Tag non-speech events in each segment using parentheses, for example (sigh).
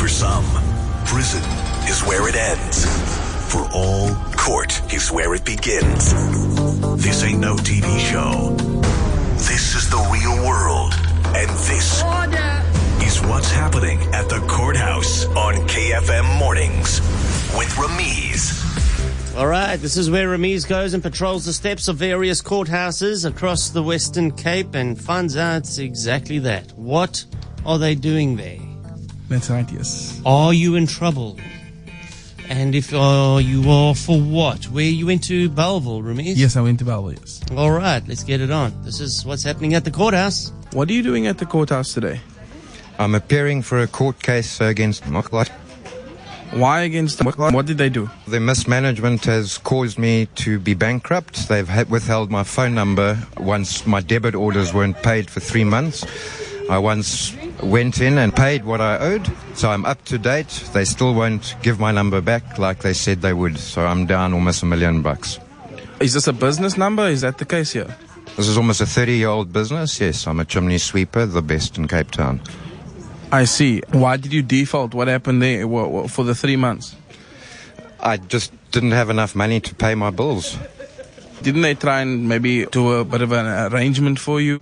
For some, prison is where it ends. For all, court is where it begins. This ain't no TV show. This is the real world. And this is what's happening at the courthouse on KFM Mornings with Ramiz. All right, this is where Ramiz goes and patrols the steps of various courthouses across the Western Cape and finds out exactly that. What are they doing there? That's right, yes. Are you in trouble? And if uh, you are, for what? Where you went to Bellville, Ramiz? Yes, I went to Bellville, yes. All right, let's get it on. This is what's happening at the courthouse. What are you doing at the courthouse today? I'm appearing for a court case against Moklat. Why against them? What did they do? The mismanagement has caused me to be bankrupt. They've had withheld my phone number once my debit orders weren't paid for three months. I once went in and paid what I owed, so I'm up to date. They still won't give my number back like they said they would, so I'm down almost a million bucks. Is this a business number? Is that the case here? This is almost a 30 year old business. Yes, I'm a chimney sweeper, the best in Cape Town. I see. Why did you default? What happened there for the three months? I just didn't have enough money to pay my bills. Didn't they try and maybe do a bit of an arrangement for you?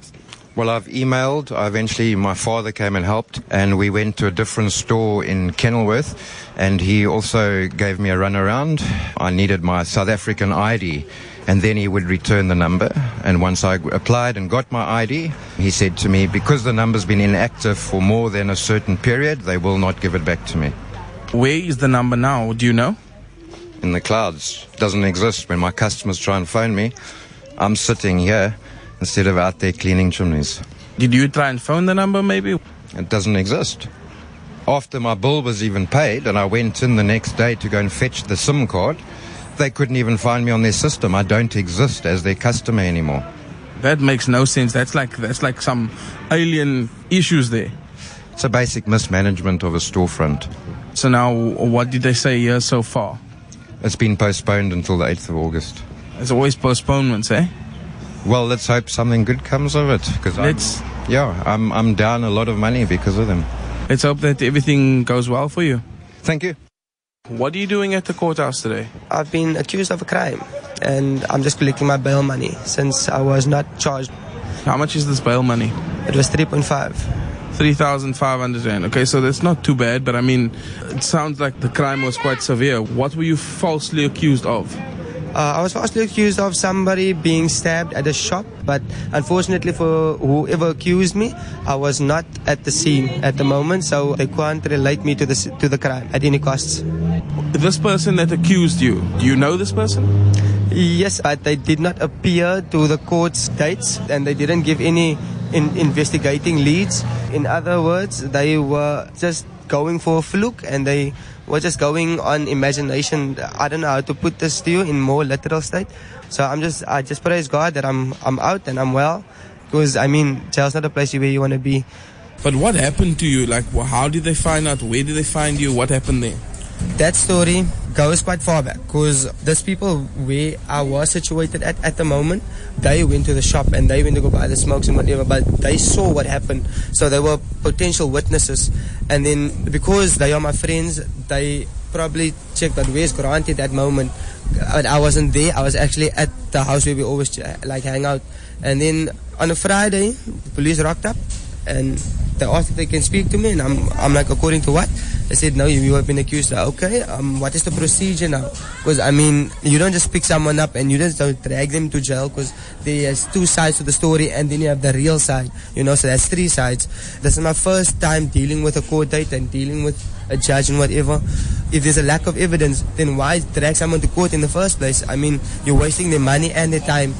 Well, I've emailed. I eventually, my father came and helped, and we went to a different store in Kenilworth, and he also gave me a runaround. I needed my South African ID, and then he would return the number. And once I applied and got my ID, he said to me, because the number's been inactive for more than a certain period, they will not give it back to me. Where is the number now? Do you know? In the clouds, doesn't exist. When my customers try and phone me, I'm sitting here instead of out there cleaning chimneys. Did you try and phone the number maybe? It doesn't exist. After my bill was even paid and I went in the next day to go and fetch the SIM card, they couldn't even find me on their system. I don't exist as their customer anymore. That makes no sense. That's like that's like some alien issues there. It's a basic mismanagement of a storefront. So now, what did they say here so far? It's been postponed until the 8th of August. There's always postponements, eh? Well, let's hope something good comes of it. Because Let's yeah, I'm, I'm down a lot of money because of them. let's hope that everything goes well for you. Thank you. What are you doing at the courthouse today? I've been accused of a crime and I'm just collecting my bail money since I was not charged. How much is this bail money? It was 3.5. 3,500 rand. Okay, so that's not too bad, but I mean, it sounds like the crime was quite severe. What were you falsely accused of? Uh, I was falsely accused of somebody being stabbed at a shop, but unfortunately for whoever accused me, I was not at the scene at the moment, so they can't relate me to the to the crime at any costs. This person that accused you, do you know this person? Yes, but they did not appear to the court's dates, and they didn't give any in investigating leads. In other words, they were just going for a fluke, and they were just going on imagination. I don't know how to put this to you in more literal state. So I'm just, I just praise God that I'm, I'm out and I'm well, because I mean, jail's not a place where you want to be. But what happened to you? Like, how did they find out? Where did they find you? What happened there? That story goes quite far back because those people where I was situated at at the moment, they went to the shop and they went to go buy the smokes and whatever, but they saw what happened. So they were potential witnesses. And then because they are my friends, they probably checked that where's Grant at that moment. But I wasn't there. I was actually at the house where we always like hang out. And then on a Friday, the police rocked up and they asked if they can speak to me, and I'm, I'm like, according to what? They said, no, you, you have been accused. Okay, um, what is the procedure now? Because I mean, you don't just pick someone up and you just don't drag them to jail. Because there's two sides to the story, and then you have the real side. You know, so that's three sides. This is my first time dealing with a court date and dealing with a judge and whatever. If there's a lack of evidence, then why drag someone to court in the first place? I mean, you're wasting their money and their time.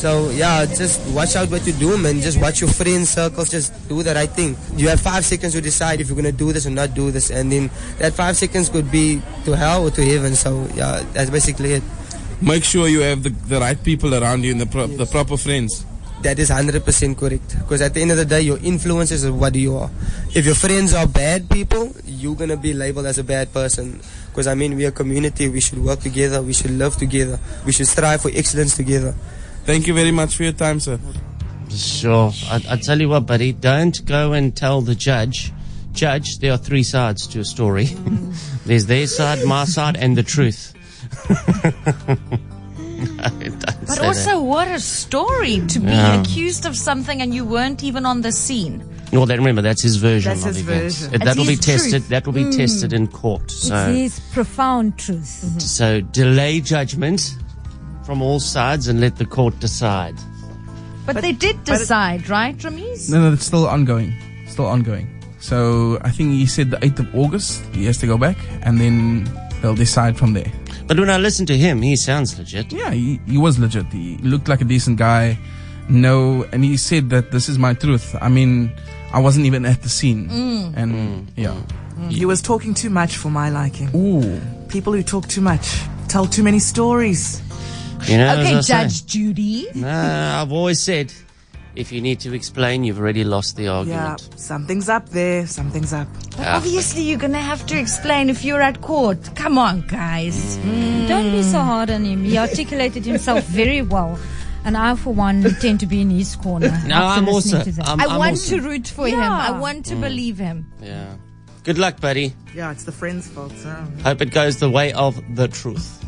So yeah, just watch out what you do, man. Just watch your friends circles. Just do the right thing. You have five seconds to decide if you're gonna do this or not do this, and then that five seconds could be to hell or to heaven. So yeah, that's basically it. Make sure you have the, the right people around you and the, pro- the proper friends. That is 100% correct. Because at the end of the day, your influence is what you are. If your friends are bad people, you're going to be labeled as a bad person. Because, I mean, we're a community. We should work together. We should love together. We should strive for excellence together. Thank you very much for your time, sir. Sure. I, I tell you what, buddy, don't go and tell the judge judge, there are three sides to a story. (laughs) There's their side, my side, and the truth. (laughs) Don't But say also, what a story to be Yeah. accused of something and you weren't even on the scene. Well, then remember that's his version That's of his events. version. Uh, That will be his truth. tested. That will be tested in court. It's So, his profound truth. so delay judgment from all sides and let the court decide. But, they did but it- decide, right, Ramiz? No, no, it's still ongoing. Still ongoing. So I think he said the 8th of August he has to go back, and then they'll decide from there. But when I listen to him, he sounds legit. Yeah, he, he was legit. He looked like a decent guy. No, and he said that this is my truth. I mean, I wasn't even at the scene, mm. and mm. yeah. Mm. He was talking too much for my liking. Ooh, People who talk too much tell too many stories. You know, Okay, as I say. Judge Judy. Nah, I've always said, if you need to explain, you've already lost the argument. Yeah, argument. something's up there. Something's up. But obviously, you're going to have to explain if you're at court. Come on, guys. Mm. Don't be so hard on him. He articulated himself (laughs) very well. And I, for one, tend to be in his corner. No, I'm also. to that. I'm, I I'm want also- to root for him. I want to mm. believe him. Yeah. Good luck, buddy. Yeah, it's the friend's fault. So. Hope it goes the way of the truth.